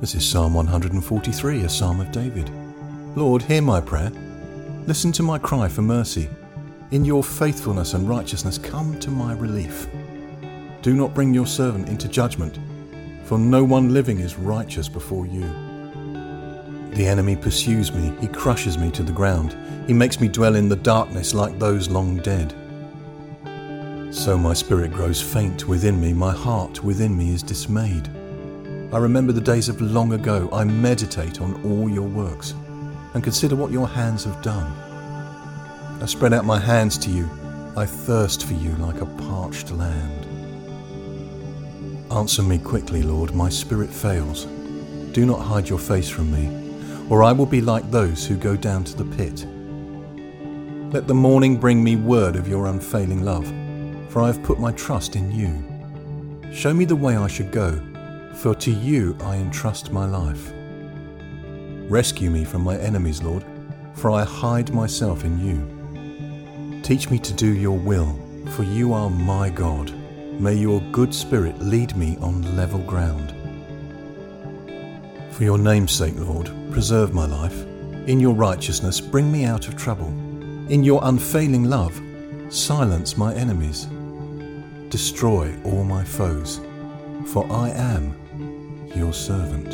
This is Psalm 143, a psalm of David. Lord, hear my prayer. Listen to my cry for mercy. In your faithfulness and righteousness, come to my relief. Do not bring your servant into judgment, for no one living is righteous before you. The enemy pursues me, he crushes me to the ground, he makes me dwell in the darkness like those long dead. So my spirit grows faint within me, my heart within me is dismayed. I remember the days of long ago. I meditate on all your works and consider what your hands have done. I spread out my hands to you. I thirst for you like a parched land. Answer me quickly, Lord. My spirit fails. Do not hide your face from me, or I will be like those who go down to the pit. Let the morning bring me word of your unfailing love, for I have put my trust in you. Show me the way I should go for to you I entrust my life. Rescue me from my enemies, Lord, for I hide myself in you. Teach me to do your will, for you are my God. May your good spirit lead me on level ground. For your name's sake, Lord, preserve my life. In your righteousness, bring me out of trouble. In your unfailing love, silence my enemies. Destroy all my foes, for I am your servant.